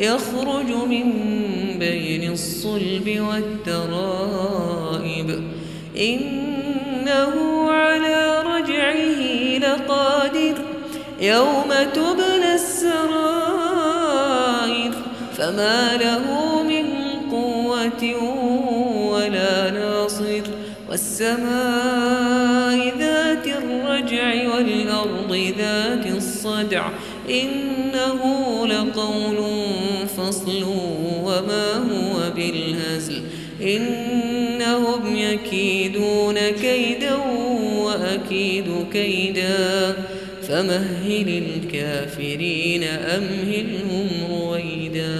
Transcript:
يخرج من بين الصلب والترائب. إنه على رجعه لقادر يوم تبنى السرائر. فما له من قوة ولا ناصر. والسماء ذات الرجع والأرض ذات الصدع. إنه لقول فصل وما هو بالهزل. إنهم يكيدون كيدا وأكيد كيدا. فمهل الكافرين أمهلهم رويداً.